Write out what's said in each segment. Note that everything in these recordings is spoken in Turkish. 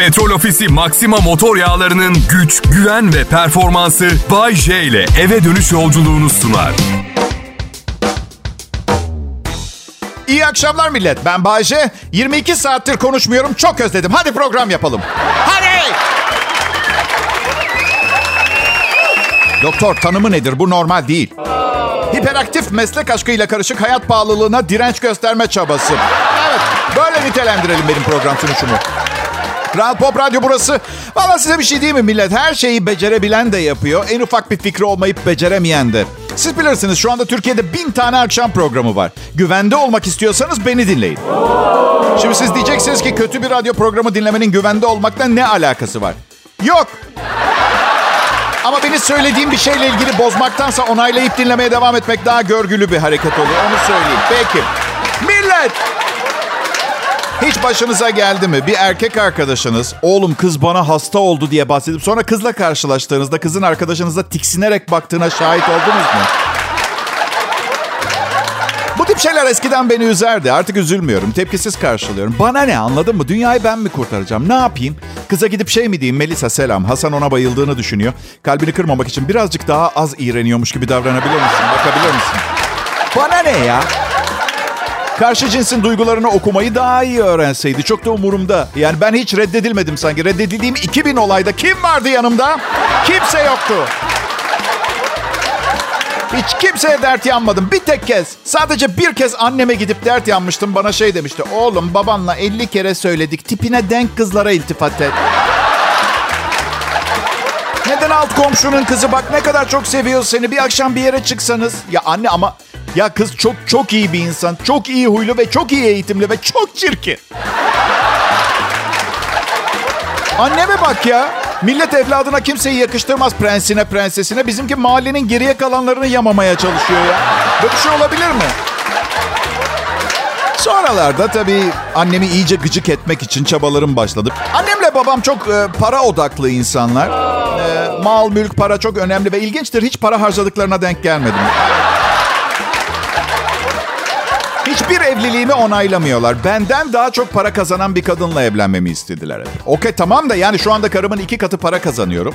Petrol Ofisi Maxima motor yağlarının güç, güven ve performansı Bay J ile eve dönüş yolculuğunu sunar. İyi akşamlar millet. Ben Bayce. 22 saattir konuşmuyorum. Çok özledim. Hadi program yapalım. Hadi! Doktor tanımı nedir? Bu normal değil. Hiperaktif meslek aşkıyla karışık hayat pahalılığına direnç gösterme çabası. Evet, böyle nitelendirelim benim program sunuşumu. Kral Pop Radyo burası. Valla size bir şey diyeyim mi millet? Her şeyi becerebilen de yapıyor. En ufak bir fikri olmayıp beceremeyen de. Siz bilirsiniz şu anda Türkiye'de bin tane akşam programı var. Güvende olmak istiyorsanız beni dinleyin. Şimdi siz diyeceksiniz ki kötü bir radyo programı dinlemenin güvende olmakla ne alakası var? Yok. Ama beni söylediğim bir şeyle ilgili bozmaktansa onaylayıp dinlemeye devam etmek daha görgülü bir hareket oluyor. Onu söyleyeyim. Peki. Millet! Hiç başınıza geldi mi? Bir erkek arkadaşınız, oğlum kız bana hasta oldu diye bahsedip sonra kızla karşılaştığınızda kızın arkadaşınıza tiksinerek baktığına şahit oldunuz mu? Bu tip şeyler eskiden beni üzerdi. Artık üzülmüyorum. Tepkisiz karşılıyorum. Bana ne anladın mı? Dünyayı ben mi kurtaracağım? Ne yapayım? Kıza gidip şey mi diyeyim? Melisa selam. Hasan ona bayıldığını düşünüyor. Kalbini kırmamak için birazcık daha az iğreniyormuş gibi davranabilir misin? Bakabilir misin? Bana ne ya? Karşı cinsin duygularını okumayı daha iyi öğrenseydi. Çok da umurumda. Yani ben hiç reddedilmedim sanki. Reddedildiğim 2000 olayda kim vardı yanımda? Kimse yoktu. Hiç kimseye dert yanmadım. Bir tek kez. Sadece bir kez anneme gidip dert yanmıştım. Bana şey demişti. Oğlum babanla 50 kere söyledik. Tipine denk kızlara iltifat et. Neden alt komşunun kızı bak ne kadar çok seviyor seni. Bir akşam bir yere çıksanız. Ya anne ama ya kız çok çok iyi bir insan. Çok iyi huylu ve çok iyi eğitimli ve çok çirkin. Anneme bak ya. Millet evladına kimseyi yakıştırmaz prensine prensesine. Bizimki mahallenin geriye kalanlarını yamamaya çalışıyor ya. Böyle bir şey olabilir mi? Sonralarda tabii annemi iyice gıcık etmek için çabalarım başladı. Annemle babam çok e, para odaklı insanlar. E, mal, mülk, para çok önemli ve ilginçtir. Hiç para harcadıklarına denk gelmedim. Hiçbir evliliğimi onaylamıyorlar. Benden daha çok para kazanan bir kadınla evlenmemi istediler. Okey tamam da yani şu anda karımın iki katı para kazanıyorum.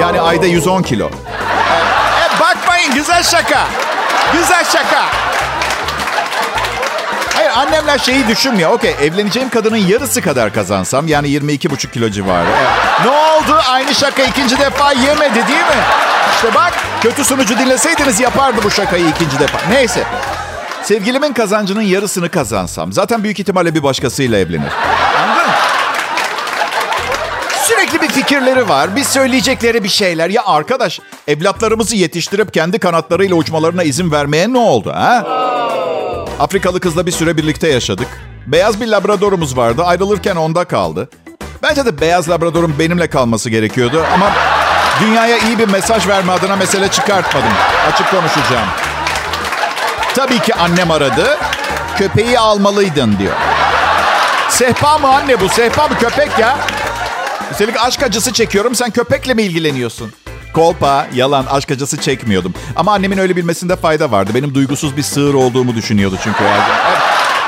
Yani ayda 110 kilo. E, bakmayın güzel şaka. Güzel şaka. Hayır annemler şeyi düşünmüyor. Okey evleneceğim kadının yarısı kadar kazansam yani 22,5 kilo civarı. Evet. Ne oldu? Aynı şaka ikinci defa yemedi değil mi? İşte bak kötü sunucu dinleseydiniz yapardı bu şakayı ikinci defa. Neyse. Sevgilimin kazancının yarısını kazansam zaten büyük ihtimalle bir başkasıyla evlenir. Anladın? Sürekli bir fikirleri var. Bir söyleyecekleri bir şeyler. Ya arkadaş evlatlarımızı yetiştirip kendi kanatlarıyla uçmalarına izin vermeye ne oldu ha? Afrikalı kızla bir süre birlikte yaşadık. Beyaz bir labradorumuz vardı. Ayrılırken onda kaldı. Bence de beyaz labradorun benimle kalması gerekiyordu. Ama dünyaya iyi bir mesaj verme adına mesele çıkartmadım. Açık konuşacağım. Tabii ki annem aradı. Köpeği almalıydın diyor. Sehpa mı anne bu? Sehpa mı köpek ya? Üstelik aşk acısı çekiyorum. Sen köpekle mi ilgileniyorsun? Kolpa, yalan, aşk acısı çekmiyordum. Ama annemin öyle bilmesinde fayda vardı. Benim duygusuz bir sığır olduğumu düşünüyordu çünkü.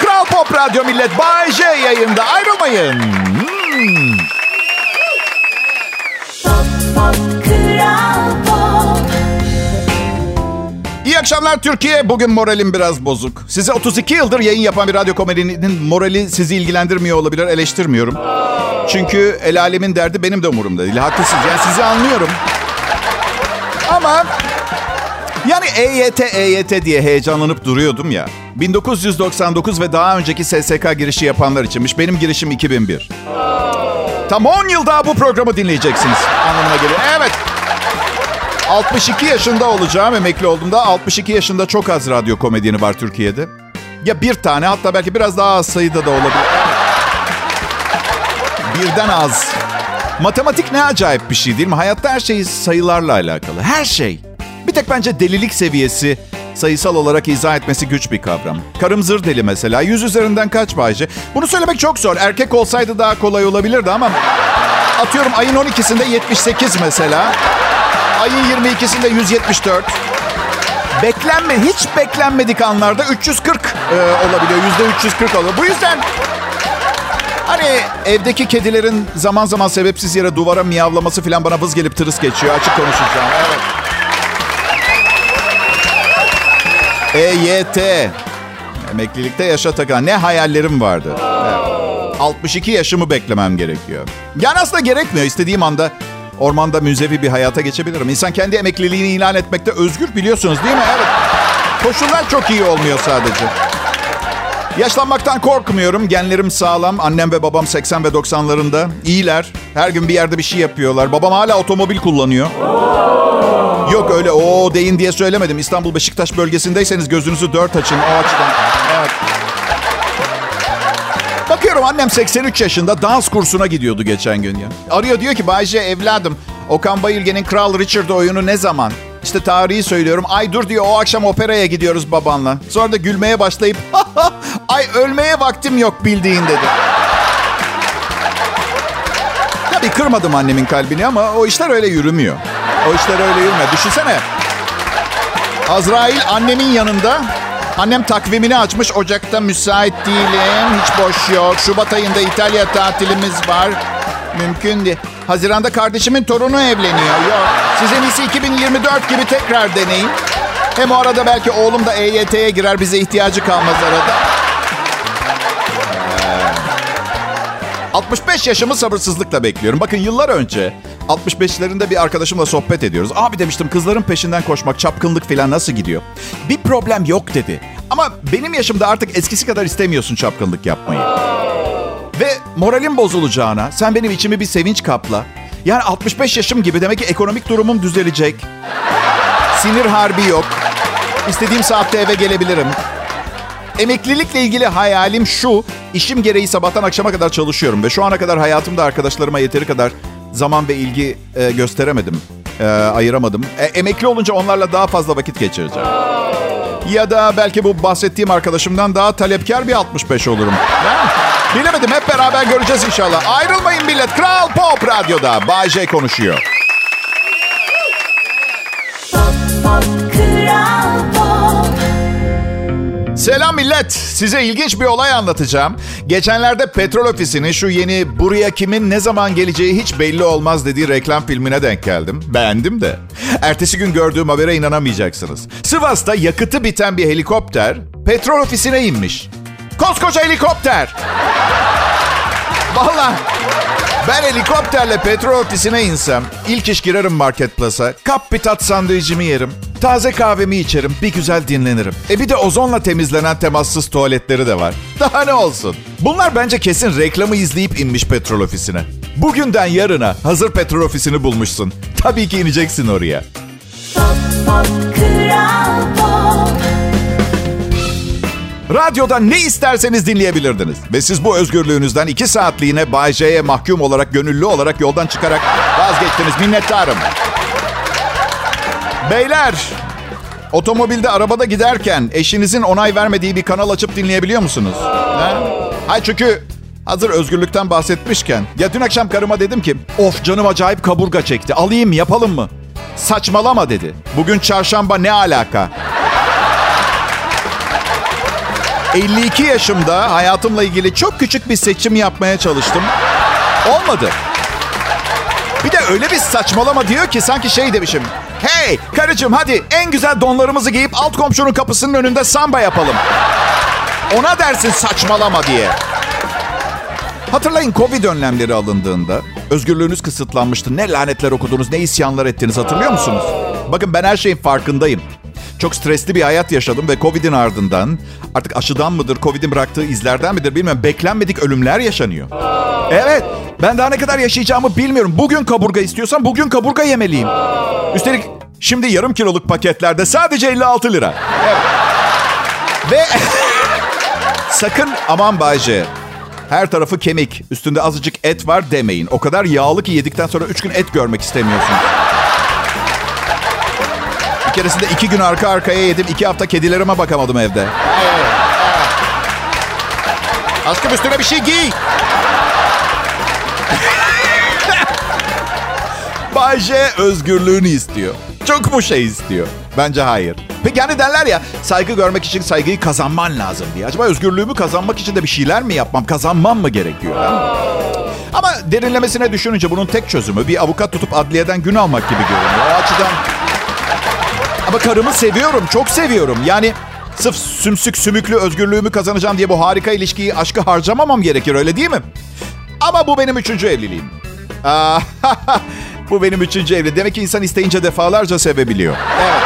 Kral Pop Radyo Millet Bay J yayında. Ayrılmayın. Hmm. İyi akşamlar Türkiye. Bugün moralim biraz bozuk. Size 32 yıldır yayın yapan bir radyo komedinin morali sizi ilgilendirmiyor olabilir. Eleştirmiyorum. Çünkü el alemin derdi benim de umurumda değil. Haklısınız. Yani sizi anlıyorum. Ama yani EYT, EYT diye heyecanlanıp duruyordum ya. 1999 ve daha önceki SSK girişi yapanlar içinmiş. Benim girişim 2001. Tam 10 yıl daha bu programı dinleyeceksiniz anlamına geliyor. Evet. 62 yaşında olacağım emekli olduğumda. 62 yaşında çok az radyo komedyeni var Türkiye'de. Ya bir tane hatta belki biraz daha az sayıda da olabilir. Birden az. Matematik ne acayip bir şey değil mi? Hayatta her şey sayılarla alakalı. Her şey. Bir tek bence delilik seviyesi sayısal olarak izah etmesi güç bir kavram. Karım zır deli mesela. Yüz üzerinden kaç Bayce? Bunu söylemek çok zor. Erkek olsaydı daha kolay olabilirdi ama... Atıyorum ayın 12'sinde 78 mesela. Ayın 22'sinde 174. Beklenme, hiç beklenmedik anlarda 340 e, olabiliyor. Yüzde 340 oluyor. Bu yüzden Hani evdeki kedilerin zaman zaman sebepsiz yere duvara miyavlaması falan bana vız gelip tırıs geçiyor. Açık konuşacağım. Evet. EYT. Emeklilikte yaşa takan. Ne hayallerim vardı. Evet. 62 yaşımı beklemem gerekiyor. Yani aslında gerekmiyor. İstediğim anda ormanda müzevi bir hayata geçebilirim. İnsan kendi emekliliğini ilan etmekte özgür biliyorsunuz değil mi? Evet. Koşullar çok iyi olmuyor sadece. Yaşlanmaktan korkmuyorum. Genlerim sağlam. Annem ve babam 80 ve 90'larında. İyiler. Her gün bir yerde bir şey yapıyorlar. Babam hala otomobil kullanıyor. Yok öyle o deyin diye söylemedim. İstanbul Beşiktaş bölgesindeyseniz gözünüzü dört açın o açıdan. Evet. Annem 83 yaşında dans kursuna gidiyordu geçen gün ya. Arıyor diyor ki Bayce evladım Okan Bayülgen'in Kral Richard oyunu ne zaman? İşte tarihi söylüyorum. Ay dur diyor o akşam operaya gidiyoruz babanla. Sonra da gülmeye başlayıp ay ölmeye vaktim yok bildiğin dedi. Tabii kırmadım annemin kalbini ama o işler öyle yürümüyor. O işler öyle yürümüyor. Düşünsene. Azrail annemin yanında. Annem takvimini açmış. Ocakta müsait değilim. Hiç boş yok. Şubat ayında İtalya tatilimiz var. Mümkün değil. Haziranda kardeşimin torunu evleniyor. Yok. Sizin iyisi 2024 gibi tekrar deneyin. Hem o arada belki oğlum da EYT'ye girer. Bize ihtiyacı kalmaz arada. 65 yaşımı sabırsızlıkla bekliyorum. Bakın yıllar önce 65'lerinde bir arkadaşımla sohbet ediyoruz. Abi demiştim kızların peşinden koşmak, çapkınlık falan nasıl gidiyor? Bir problem yok dedi. Ama benim yaşımda artık eskisi kadar istemiyorsun çapkınlık yapmayı. Ve moralim bozulacağına sen benim içimi bir sevinç kapla. Yani 65 yaşım gibi demek ki ekonomik durumum düzelecek. Sinir harbi yok. İstediğim saatte eve gelebilirim. Emeklilikle ilgili hayalim şu. İşim gereği sabahtan akşama kadar çalışıyorum ve şu ana kadar hayatımda arkadaşlarıma yeteri kadar zaman ve ilgi e, gösteremedim. E, ayıramadım. E, emekli olunca onlarla daha fazla vakit geçireceğim. Ya da belki bu bahsettiğim arkadaşımdan daha talepkar bir 65 olurum. Bilemedim hep beraber göreceğiz inşallah. Ayrılmayın millet. Kral Pop Radyo'da. Bay J konuşuyor. Selam millet. Size ilginç bir olay anlatacağım. Geçenlerde petrol ofisinin şu yeni buraya kimin ne zaman geleceği hiç belli olmaz dediği reklam filmine denk geldim. Beğendim de. Ertesi gün gördüğüm habere inanamayacaksınız. Sivas'ta yakıtı biten bir helikopter petrol ofisine inmiş. Koskoca helikopter. Vallahi ben helikopterle petrol ofisine insem ilk iş girerim marketplace'a. Kap bir tat sandviçimi yerim. Taze kahvemi içerim. Bir güzel dinlenirim. E bir de ozonla temizlenen temassız tuvaletleri de var. Daha ne olsun? Bunlar bence kesin reklamı izleyip inmiş petrol ofisine. Bugünden yarına hazır petrol ofisini bulmuşsun. Tabii ki ineceksin oraya. Radyoda ne isterseniz dinleyebilirdiniz. Ve siz bu özgürlüğünüzden iki saatliğine Bay J'ye mahkum olarak, gönüllü olarak yoldan çıkarak vazgeçtiniz. Minnettarım. Beyler, otomobilde arabada giderken eşinizin onay vermediği bir kanal açıp dinleyebiliyor musunuz? Ha? Hayır çünkü hazır özgürlükten bahsetmişken. Ya dün akşam karıma dedim ki, of canım acayip kaburga çekti. Alayım yapalım mı? Saçmalama dedi. Bugün çarşamba ne alaka? 52 yaşımda hayatımla ilgili çok küçük bir seçim yapmaya çalıştım. Olmadı. Bir de öyle bir saçmalama diyor ki sanki şey demişim. Hey karıcığım hadi en güzel donlarımızı giyip alt komşunun kapısının önünde samba yapalım. Ona dersin saçmalama diye. Hatırlayın Covid önlemleri alındığında özgürlüğünüz kısıtlanmıştı. Ne lanetler okudunuz, ne isyanlar ettiniz hatırlıyor musunuz? Bakın ben her şeyin farkındayım. Çok stresli bir hayat yaşadım ve Covid'in ardından artık aşıdan mıdır, Covid'in bıraktığı izlerden midir bilmiyorum. Beklenmedik ölümler yaşanıyor. Evet, ben daha ne kadar yaşayacağımı bilmiyorum. Bugün kaburga istiyorsam bugün kaburga yemeliyim. Üstelik şimdi yarım kiloluk paketlerde sadece 56 lira. Evet. Ve sakın aman Bayce her tarafı kemik, üstünde azıcık et var demeyin. O kadar yağlı ki yedikten sonra 3 gün et görmek istemiyorsunuz. Keresinde iki gün arka arkaya yedim. iki hafta kedilerime bakamadım evde. Aşkım üstüne bir şey giy. Bayce özgürlüğünü istiyor. Çok mu şey istiyor? Bence hayır. Peki hani derler ya saygı görmek için saygıyı kazanman lazım diye. Acaba özgürlüğümü kazanmak için de bir şeyler mi yapmam, kazanmam mı gerekiyor? Ha? Ama derinlemesine düşününce bunun tek çözümü bir avukat tutup adliyeden gün almak gibi görünüyor. O açıdan... Ama karımı seviyorum, çok seviyorum. Yani sırf sümsük sümüklü özgürlüğümü kazanacağım diye bu harika ilişkiyi, aşkı harcamamam gerekir öyle değil mi? Ama bu benim üçüncü evliliğim. Bu benim üçüncü evli. Demek ki insan isteyince defalarca sevebiliyor. Evet.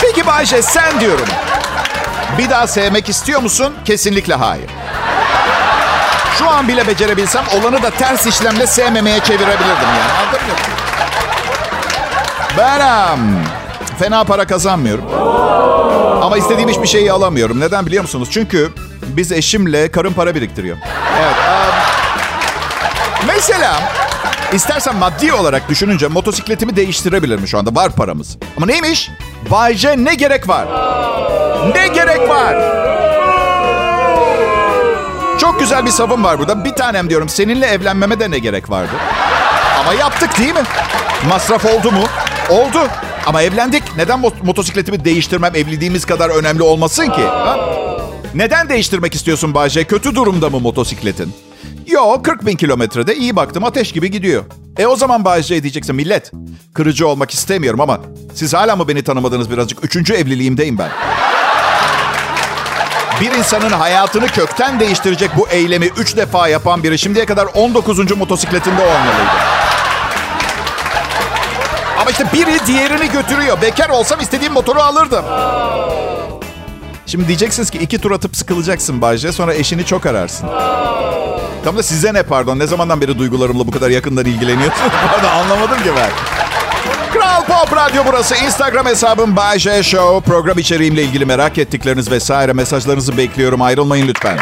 Peki Bayşe sen diyorum. Bir daha sevmek istiyor musun? Kesinlikle hayır. Şu an bile becerebilsem olanı da ters işlemle sevmemeye çevirebilirdim yani. Anladın mı? Ben um, fena para kazanmıyorum. Ama istediğim hiçbir şeyi alamıyorum. Neden biliyor musunuz? Çünkü biz eşimle karın para biriktiriyor. Evet. Um, mesela istersen maddi olarak düşününce motosikletimi değiştirebilirim şu anda. Var paramız. Ama neymiş? Bayce ne gerek var? Ne gerek var? Çok güzel bir savun var burada. Bir tanem diyorum seninle evlenmeme de ne gerek vardı? Ama yaptık değil mi? Masraf oldu mu? Oldu. Ama evlendik. Neden motosikletimi değiştirmem evliliğimiz kadar önemli olmasın ki? Ha? Neden değiştirmek istiyorsun Bayce? Kötü durumda mı motosikletin? Yo 40 bin kilometrede iyi baktım ateş gibi gidiyor. E o zaman Bayce diyeceksin millet. Kırıcı olmak istemiyorum ama siz hala mı beni tanımadınız birazcık? Üçüncü evliliğimdeyim ben. Bir insanın hayatını kökten değiştirecek bu eylemi 3 defa yapan biri şimdiye kadar 19. motosikletinde olmalıydı. Ama işte biri diğerini götürüyor. Bekar olsam istediğim motoru alırdım. Şimdi diyeceksiniz ki iki tur atıp sıkılacaksın Bayce. Sonra eşini çok ararsın. Tam da size ne pardon? Ne zamandan beri duygularımla bu kadar yakından ilgileniyorsunuz? Pardon anlamadım ki ben. Kral Pop Radyo burası. Instagram hesabım Bay J Show. Program içeriğimle ilgili merak ettikleriniz vesaire mesajlarınızı bekliyorum. Ayrılmayın lütfen.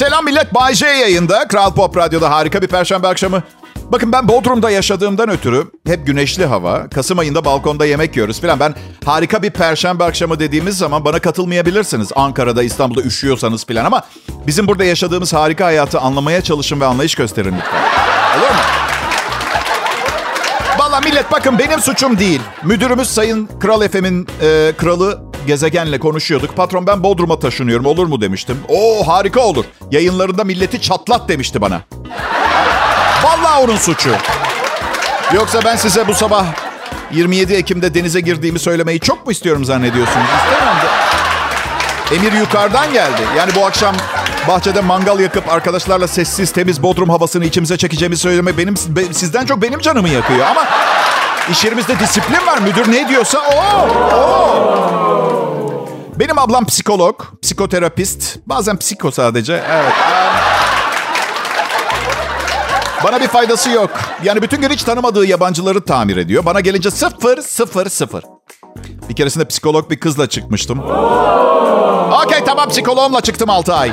Selam millet. Bay J yayında. Kral Pop Radyo'da harika bir perşembe akşamı. Bakın ben Bodrum'da yaşadığımdan ötürü hep güneşli hava. Kasım ayında balkonda yemek yiyoruz falan. Ben harika bir perşembe akşamı dediğimiz zaman bana katılmayabilirsiniz. Ankara'da, İstanbul'da üşüyorsanız falan ama bizim burada yaşadığımız harika hayatı anlamaya çalışın ve anlayış gösterin lütfen. Olur mu? Valla millet bakın benim suçum değil. Müdürümüz Sayın Kral Efem'in e, kralı gezegenle konuşuyorduk. Patron ben Bodrum'a taşınıyorum olur mu demiştim. Oo harika olur. Yayınlarında milleti çatlat demişti bana. Vallahi onun suçu. Yoksa ben size bu sabah 27 Ekim'de denize girdiğimi söylemeyi çok mu istiyorum zannediyorsunuz? İstemem de. Emir yukarıdan geldi. Yani bu akşam bahçede mangal yakıp arkadaşlarla sessiz temiz bodrum havasını içimize çekeceğimi söyleme benim sizden çok benim canımı yakıyor. Ama iş yerimizde disiplin var. Müdür ne diyorsa o. o. Benim ablam psikolog, psikoterapist. Bazen psiko sadece. Evet. Bana bir faydası yok. Yani bütün gün hiç tanımadığı yabancıları tamir ediyor. Bana gelince sıfır, sıfır, sıfır. Bir keresinde psikolog bir kızla çıkmıştım. Okey tamam psikoloğumla çıktım 6 ay.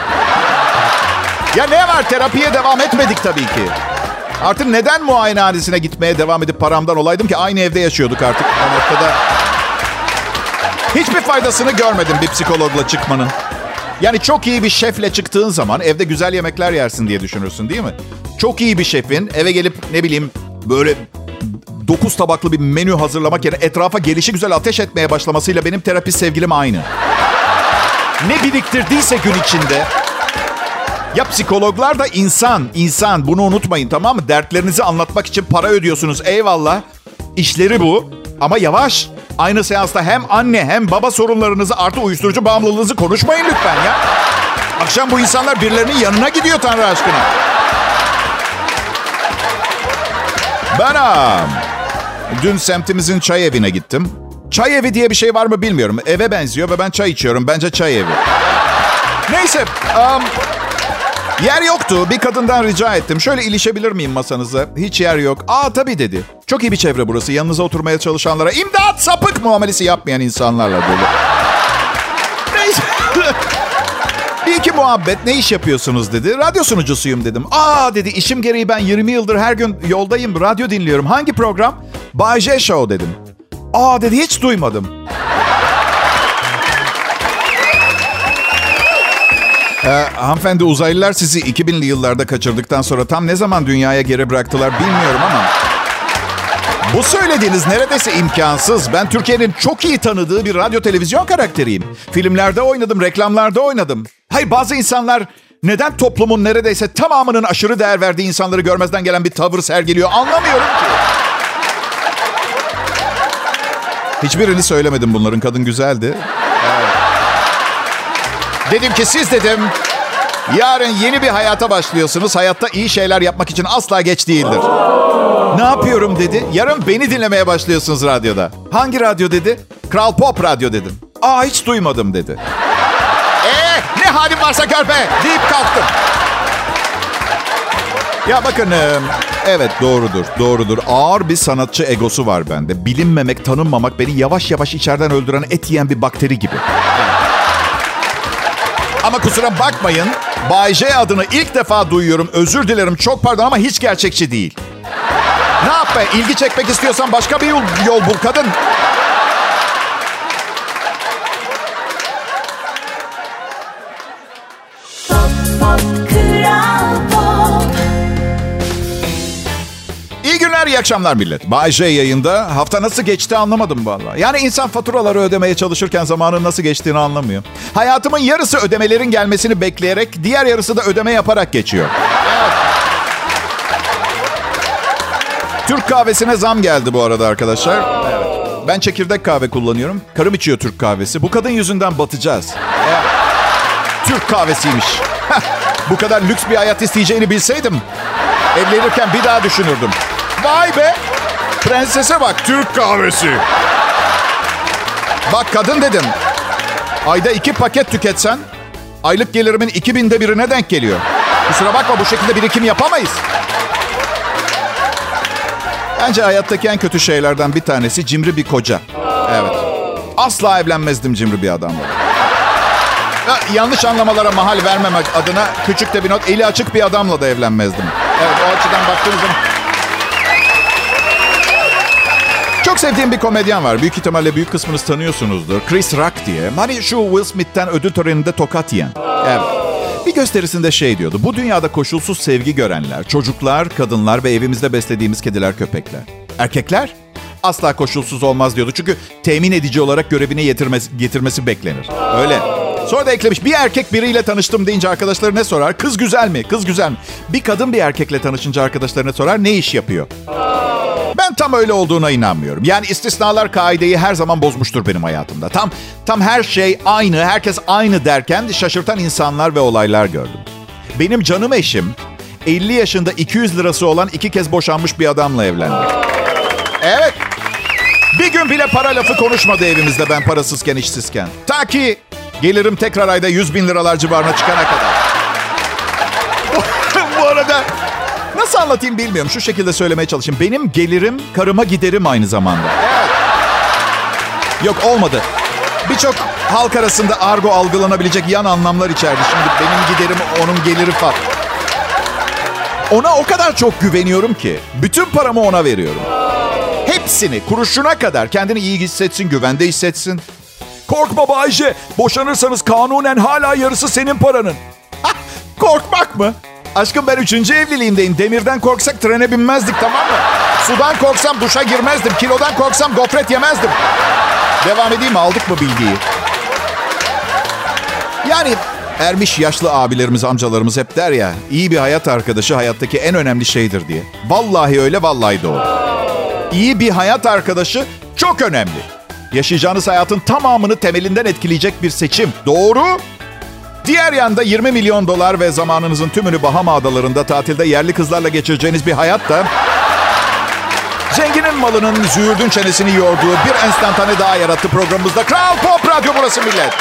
Ya ne var terapiye devam etmedik tabii ki. Artık neden muayenehanesine gitmeye devam edip paramdan olaydım ki aynı evde yaşıyorduk artık. O noktada hiçbir faydasını görmedim bir psikologla çıkmanın. Yani çok iyi bir şefle çıktığın zaman evde güzel yemekler yersin diye düşünürsün değil mi? Çok iyi bir şefin eve gelip ne bileyim böyle dokuz tabaklı bir menü hazırlamak yerine etrafa gelişi güzel ateş etmeye başlamasıyla benim terapist sevgilim aynı. Ne biriktirdiyse gün içinde ya psikologlar da insan, insan. Bunu unutmayın tamam mı? Dertlerinizi anlatmak için para ödüyorsunuz. Eyvallah. İşleri bu. Ama yavaş. Aynı seansta hem anne hem baba sorunlarınızı artı uyuşturucu bağımlılığınızı konuşmayın lütfen ya. Akşam bu insanlar birilerinin yanına gidiyor Tanrı aşkına. Ben dün semtimizin çay evine gittim. Çay evi diye bir şey var mı bilmiyorum. Eve benziyor ve ben çay içiyorum. Bence çay evi. Neyse. Um, yer yoktu. Bir kadından rica ettim. Şöyle ilişebilir miyim masanıza? Hiç yer yok. Aa tabii dedi. Çok iyi bir çevre burası. Yanınıza oturmaya çalışanlara imdat sapık muamelesi yapmayan insanlarla dolu. Neyse. Bir iki muhabbet ne iş yapıyorsunuz dedi. Radyo sunucusuyum dedim. Aa dedi işim gereği ben 20 yıldır her gün yoldayım. Radyo dinliyorum. Hangi program? Bay J Show dedim. Aa dedi hiç duymadım. Ee, hanımefendi uzaylılar sizi 2000'li yıllarda kaçırdıktan sonra tam ne zaman dünyaya geri bıraktılar bilmiyorum ama... Bu söylediğiniz neredeyse imkansız. Ben Türkiye'nin çok iyi tanıdığı bir radyo televizyon karakteriyim. Filmlerde oynadım, reklamlarda oynadım. Hayır bazı insanlar neden toplumun neredeyse tamamının aşırı değer verdiği insanları görmezden gelen bir tavır sergiliyor anlamıyorum ki. Hiçbirini söylemedim bunların. Kadın güzeldi. Dedim ki siz dedim yarın yeni bir hayata başlıyorsunuz. Hayatta iyi şeyler yapmak için asla geç değildir. Ne yapıyorum dedi. Yarın beni dinlemeye başlıyorsunuz radyoda. Hangi radyo dedi? Kral Pop Radyo dedim. Aa hiç duymadım dedi. Ee ne halim varsa gör be deyip kalktım. Ya bakın evet doğrudur doğrudur. Ağır bir sanatçı egosu var bende. Bilinmemek, tanınmamak beni yavaş yavaş içeriden öldüren et yiyen bir bakteri gibi. Ama kusura bakmayın. Bay J adını ilk defa duyuyorum. Özür dilerim çok pardon ama hiç gerçekçi değil. Ne yap be? İlgi çekmek istiyorsan başka bir yol, yol bul kadın. Günler, iyi akşamlar millet. Bay J yayında. Hafta nasıl geçti anlamadım valla. Yani insan faturaları ödemeye çalışırken zamanın nasıl geçtiğini anlamıyor. Hayatımın yarısı ödemelerin gelmesini bekleyerek, diğer yarısı da ödeme yaparak geçiyor. Türk kahvesine zam geldi bu arada arkadaşlar. Evet. Ben çekirdek kahve kullanıyorum. Karım içiyor Türk kahvesi. Bu kadın yüzünden batacağız. Türk kahvesiymiş. bu kadar lüks bir hayat isteyeceğini bilseydim evlenirken bir daha düşünürdüm. Vay be! Prensese bak Türk kahvesi. Bak kadın dedim. Ayda iki paket tüketsen aylık gelirimin iki binde birine denk geliyor. Kusura bakma bu şekilde birikim yapamayız. Bence hayattaki en kötü şeylerden bir tanesi cimri bir koca. Evet. Asla evlenmezdim cimri bir adamla. Ya, yanlış anlamalara mahal vermemek adına küçük de bir not, eli açık bir adamla da evlenmezdim. Evet o açıdan baktığınız zaman... Çok sevdiğim bir komedyen var. Büyük ihtimalle büyük kısmınız tanıyorsunuzdur. Chris Rock diye. Hani şu Will Smith'ten ödül töreninde tokat yiyen. Evet. Bir gösterisinde şey diyordu. Bu dünyada koşulsuz sevgi görenler, çocuklar, kadınlar ve evimizde beslediğimiz kediler, köpekler. Erkekler asla koşulsuz olmaz diyordu. Çünkü temin edici olarak görevine getirmesi, getirmesi beklenir. Öyle. Sonra da eklemiş bir erkek biriyle tanıştım deyince arkadaşları ne sorar? Kız güzel mi? Kız güzel mi? Bir kadın bir erkekle tanışınca arkadaşlarına sorar ne iş yapıyor? Ben tam öyle olduğuna inanmıyorum. Yani istisnalar kaideyi her zaman bozmuştur benim hayatımda. Tam tam her şey aynı, herkes aynı derken şaşırtan insanlar ve olaylar gördüm. Benim canım eşim 50 yaşında 200 lirası olan iki kez boşanmış bir adamla evlendi. Evet. Bir gün bile para lafı konuşmadı evimizde ben parasızken, işsizken. Ta ki gelirim tekrar ayda 100 bin liralar civarına çıkana kadar. Bu arada nasıl anlatayım bilmiyorum. Şu şekilde söylemeye çalışayım. Benim gelirim karıma giderim aynı zamanda. Yok olmadı. Birçok halk arasında argo algılanabilecek yan anlamlar içerdi. Şimdi benim giderim onun geliri falan. Ona o kadar çok güveniyorum ki bütün paramı ona veriyorum. Hepsini kuruşuna kadar kendini iyi hissetsin, güvende hissetsin. Korkma Bayce, boşanırsanız kanunen hala yarısı senin paranın. Hah, korkmak mı? Aşkım ben üçüncü evliliğimdeyim. Demirden korksak trene binmezdik tamam mı? Sudan korksam duşa girmezdim. Kilodan korksam gofret yemezdim. Devam edeyim mi? Aldık mı bilgiyi? Yani ermiş yaşlı abilerimiz, amcalarımız hep der ya... iyi bir hayat arkadaşı hayattaki en önemli şeydir diye. Vallahi öyle, vallahi doğru. İyi bir hayat arkadaşı çok önemli. Yaşayacağınız hayatın tamamını temelinden etkileyecek bir seçim. Doğru. Diğer yanda 20 milyon dolar ve zamanınızın tümünü Bahama Adalarında tatilde yerli kızlarla geçireceğiniz bir hayat da... Zenginin malının züğürdün çenesini yorduğu bir enstantane daha yarattı programımızda. Kral Pop Radyo burası millet.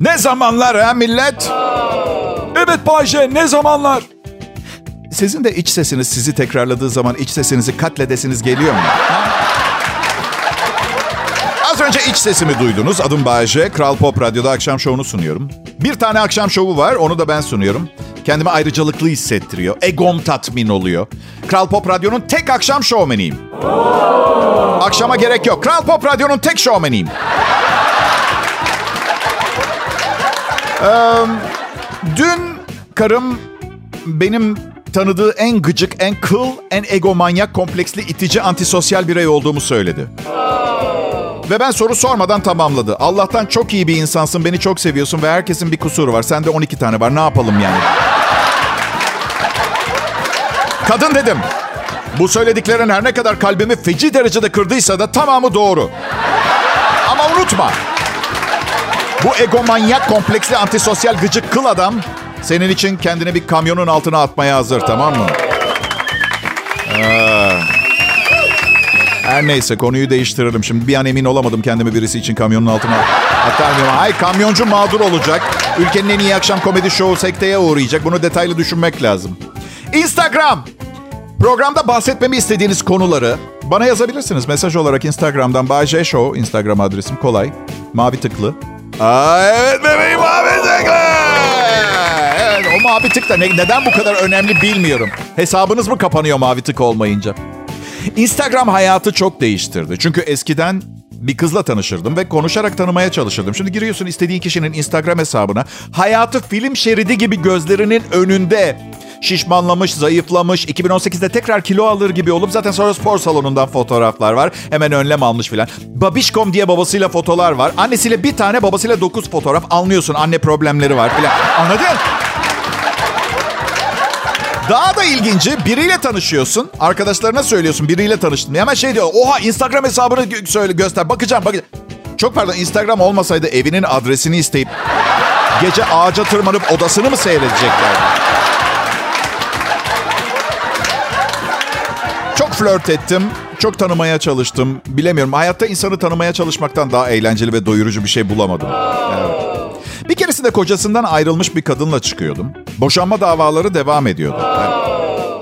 Ne zamanlar ha millet? Evet Bayce ne zamanlar? Sizin de iç sesiniz sizi tekrarladığı zaman iç sesinizi katledesiniz geliyor mu? Az önce iç sesimi duydunuz. Adım Bayece. Kral Pop Radyo'da akşam şovunu sunuyorum. Bir tane akşam şovu var. Onu da ben sunuyorum. Kendimi ayrıcalıklı hissettiriyor. Egom tatmin oluyor. Kral Pop Radyo'nun tek akşam şovmeniyim. Akşama gerek yok. Kral Pop Radyo'nun tek şovmeniyim. Ee, dün karım benim tanıdığı en gıcık, en kıl, en egomanyak, kompleksli, itici, antisosyal birey olduğumu söyledi. Ve ben soru sormadan tamamladı. Allah'tan çok iyi bir insansın, beni çok seviyorsun ve herkesin bir kusuru var. Sende 12 tane var, ne yapalım yani? Kadın dedim. Bu söylediklerin her ne kadar kalbimi feci derecede kırdıysa da tamamı doğru. Ama unutma. Bu egomanyak, kompleksli, antisosyal, gıcık kıl adam senin için kendini bir kamyonun altına atmaya hazır tamam mı? Ee, her neyse konuyu değiştirelim. Şimdi bir an emin olamadım kendimi birisi için kamyonun altına atar mıyım? Ay kamyoncu mağdur olacak. Ülkenin en iyi akşam komedi şovu sekteye uğrayacak. Bunu detaylı düşünmek lazım. Instagram. Programda bahsetmemi istediğiniz konuları bana yazabilirsiniz. Mesaj olarak Instagram'dan Bay J Show. Instagram adresim kolay. Mavi tıklı. Aa, evet bebeğim o mavi tık da ne, neden bu kadar önemli bilmiyorum. Hesabınız mı kapanıyor mavi tık olmayınca? Instagram hayatı çok değiştirdi. Çünkü eskiden bir kızla tanışırdım ve konuşarak tanımaya çalışırdım. Şimdi giriyorsun istediğin kişinin Instagram hesabına. Hayatı film şeridi gibi gözlerinin önünde şişmanlamış, zayıflamış, 2018'de tekrar kilo alır gibi olup zaten sonra spor salonundan fotoğraflar var. Hemen önlem almış filan. Babişkom diye babasıyla fotolar var. Annesiyle bir tane, babasıyla dokuz fotoğraf. Anlıyorsun anne problemleri var filan. Anladın? Daha da ilginci biriyle tanışıyorsun. Arkadaşlarına söylüyorsun biriyle tanıştım. Hemen şey diyor. Oha Instagram hesabını söyle göster. Bakacağım bakacağım. Çok pardon Instagram olmasaydı evinin adresini isteyip gece ağaca tırmanıp odasını mı seyredeceklerdi? Çok flört ettim. Çok tanımaya çalıştım. Bilemiyorum. Hayatta insanı tanımaya çalışmaktan daha eğlenceli ve doyurucu bir şey bulamadım. Evet. Bir keresinde kocasından ayrılmış bir kadınla çıkıyordum. Boşanma davaları devam ediyordu. Yani,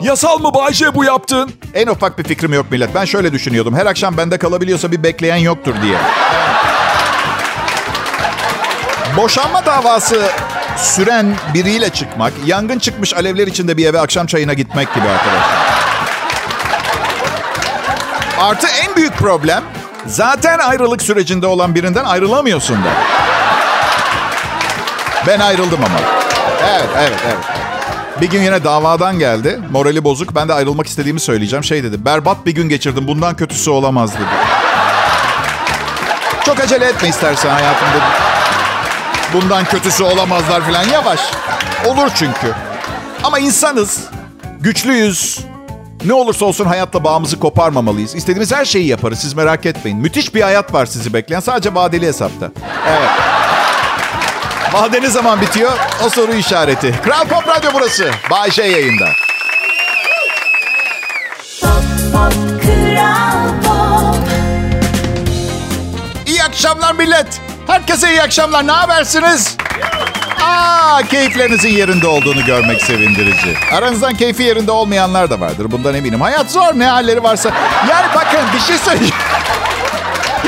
Yasal mı Bayce bu yaptın? En ufak bir fikrim yok millet. Ben şöyle düşünüyordum. Her akşam bende kalabiliyorsa bir bekleyen yoktur diye. Boşanma davası süren biriyle çıkmak, yangın çıkmış alevler içinde bir eve akşam çayına gitmek gibi arkadaşlar. Artı en büyük problem zaten ayrılık sürecinde olan birinden ayrılamıyorsun da. Ben ayrıldım ama. Evet, evet, evet. Bir gün yine davadan geldi. Morali bozuk. Ben de ayrılmak istediğimi söyleyeceğim. Şey dedi. Berbat bir gün geçirdim. Bundan kötüsü olamaz dedi. Çok acele etme istersen hayatım dedi. Bundan kötüsü olamazlar falan. Yavaş. Olur çünkü. Ama insanız. Güçlüyüz. Ne olursa olsun hayatta bağımızı koparmamalıyız. İstediğimiz her şeyi yaparız. Siz merak etmeyin. Müthiş bir hayat var sizi bekleyen. Sadece vadeli hesapta. Evet. Vade ne zaman bitiyor? O soru işareti. Kral Pop Radyo burası. Bay J yayında. İyi akşamlar millet. Herkese iyi akşamlar. Ne habersiniz? Aa, keyiflerinizin yerinde olduğunu görmek sevindirici. Aranızdan keyfi yerinde olmayanlar da vardır. Bundan eminim. Hayat zor. Ne halleri varsa. Yani bakın bir şey söyleyeceğim.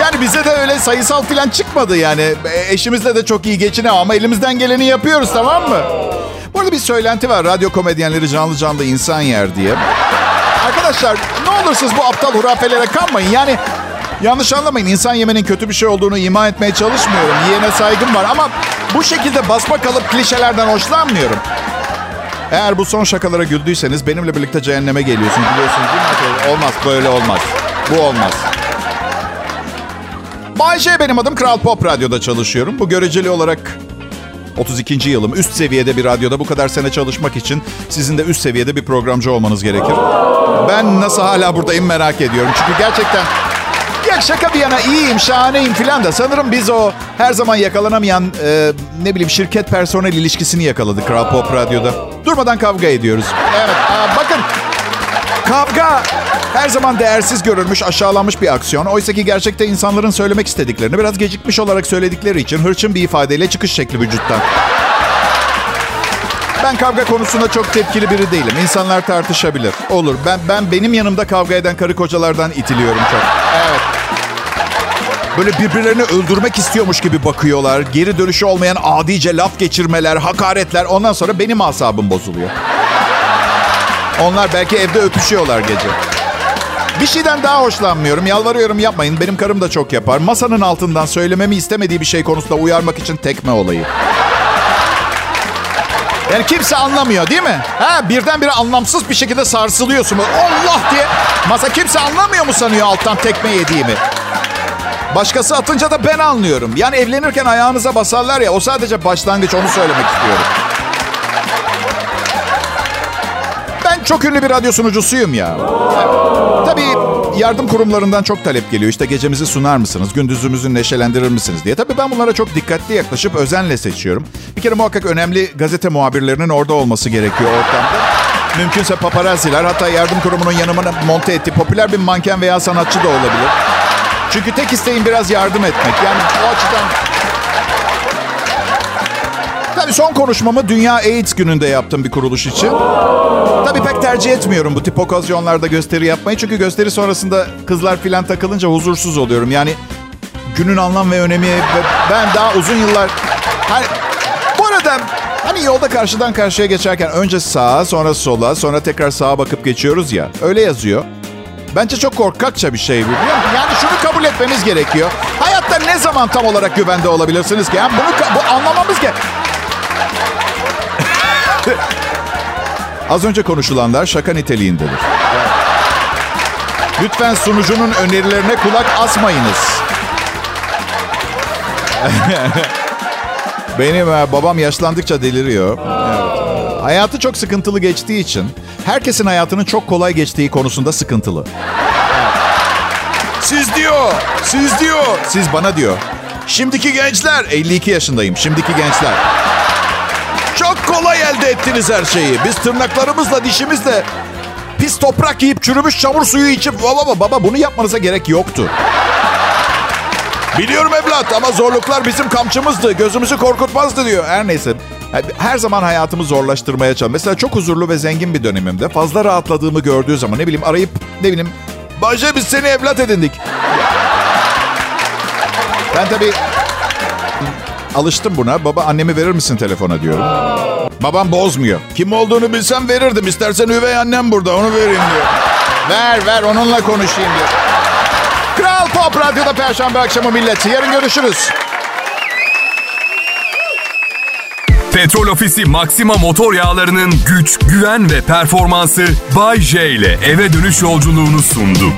Yani bize de öyle sayısal falan çıkmadı yani. E, Eşimizle de çok iyi geçiniyor ama elimizden geleni yapıyoruz tamam mı? Burada bir söylenti var. Radyo komedyenleri canlı canlı insan yer diye. Arkadaşlar ne olursunuz bu aptal hurafelere kanmayın. Yani yanlış anlamayın. İnsan yemenin kötü bir şey olduğunu ima etmeye çalışmıyorum. Yiyene saygım var ama bu şekilde basma kalıp klişelerden hoşlanmıyorum. Eğer bu son şakalara güldüyseniz benimle birlikte cehenneme geliyorsunuz. Biliyorsunuz değil mi? Olmaz böyle olmaz. Bu olmaz. Bay J benim adım. Kral Pop Radyo'da çalışıyorum. Bu göreceli olarak 32. yılım. Üst seviyede bir radyoda bu kadar sene çalışmak için sizin de üst seviyede bir programcı olmanız gerekir. Ben nasıl hala buradayım merak ediyorum. Çünkü gerçekten ya şaka bir yana iyiyim, şahaneyim filan da sanırım biz o her zaman yakalanamayan e, ne bileyim şirket personel ilişkisini yakaladık Kral Pop Radyo'da. Durmadan kavga ediyoruz. Evet, aa, bakın Kavga her zaman değersiz görülmüş, aşağılanmış bir aksiyon. Oysa ki gerçekte insanların söylemek istediklerini biraz gecikmiş olarak söyledikleri için hırçın bir ifadeyle çıkış şekli vücuttan. Ben kavga konusunda çok tepkili biri değilim. İnsanlar tartışabilir. Olur. Ben ben benim yanımda kavga eden karı kocalardan itiliyorum çok. Evet. Böyle birbirlerini öldürmek istiyormuş gibi bakıyorlar. Geri dönüşü olmayan adice laf geçirmeler, hakaretler. Ondan sonra benim asabım bozuluyor. Onlar belki evde öpüşüyorlar gece. Bir şeyden daha hoşlanmıyorum. Yalvarıyorum yapmayın. Benim karım da çok yapar. Masanın altından söylememi istemediği bir şey konusunda uyarmak için tekme olayı. Yani kimse anlamıyor değil mi? Ha birdenbire anlamsız bir şekilde sarsılıyorsun. Allah diye. Masa kimse anlamıyor mu sanıyor alttan tekme yediğimi? Başkası atınca da ben anlıyorum. Yani evlenirken ayağınıza basarlar ya o sadece başlangıç onu söylemek istiyorum. Çok ünlü bir radyo sunucusuyum ya. Tabii yardım kurumlarından çok talep geliyor. İşte gecemizi sunar mısınız, gündüzümüzü neşelendirir misiniz diye. Tabii ben bunlara çok dikkatli yaklaşıp özenle seçiyorum. Bir kere muhakkak önemli gazete muhabirlerinin orada olması gerekiyor ortamda. Mümkünse paparazziler hatta yardım kurumunun yanımına monte ettiği popüler bir manken veya sanatçı da olabilir. Çünkü tek isteğim biraz yardım etmek. Yani o açıdan... Tabii son konuşmamı Dünya AIDS gününde yaptım bir kuruluş için. Tabii pek tercih etmiyorum bu tip okazyonlarda gösteri yapmayı. Çünkü gösteri sonrasında kızlar filan takılınca huzursuz oluyorum. Yani günün anlam ve önemi ben daha uzun yıllar... Hani, bu arada hani yolda karşıdan karşıya geçerken önce sağa sonra sola sonra tekrar sağa bakıp geçiyoruz ya. Öyle yazıyor. Bence çok korkakça bir şey biliyor musun? Yani şunu kabul etmemiz gerekiyor. Hayatta ne zaman tam olarak güvende olabilirsiniz ki? Yani bunu bu anlamamız ki. Az önce konuşulanlar şaka niteliğindedir. Lütfen sunucunun önerilerine kulak asmayınız. Benim e, babam yaşlandıkça deliriyor. Evet. Hayatı çok sıkıntılı geçtiği için herkesin hayatının çok kolay geçtiği konusunda sıkıntılı. Siz diyor, siz diyor, siz bana diyor. Şimdiki gençler, 52 yaşındayım, şimdiki gençler. Çok kolay elde ettiniz her şeyi. Biz tırnaklarımızla, dişimizle pis toprak yiyip çürümüş çamur suyu içip baba baba bunu yapmanıza gerek yoktu. Biliyorum evlat ama zorluklar bizim kamçımızdı. Gözümüzü korkutmazdı diyor. Her neyse. Her zaman hayatımı zorlaştırmaya çalışıyorum. Mesela çok huzurlu ve zengin bir dönemimde fazla rahatladığımı gördüğü zaman ne bileyim arayıp ne bileyim Bahçe biz seni evlat edindik. Ben tabii alıştım buna. Baba annemi verir misin telefona diyorum. Babam bozmuyor. Kim olduğunu bilsem verirdim. İstersen üvey annem burada onu vereyim diyor. Ver ver onunla konuşayım diyor. Kral Pop Radyo'da Perşembe akşamı milleti. Yarın görüşürüz. Petrol Ofisi Maxima motor yağlarının güç, güven ve performansı Bay J ile eve dönüş yolculuğunu sundu.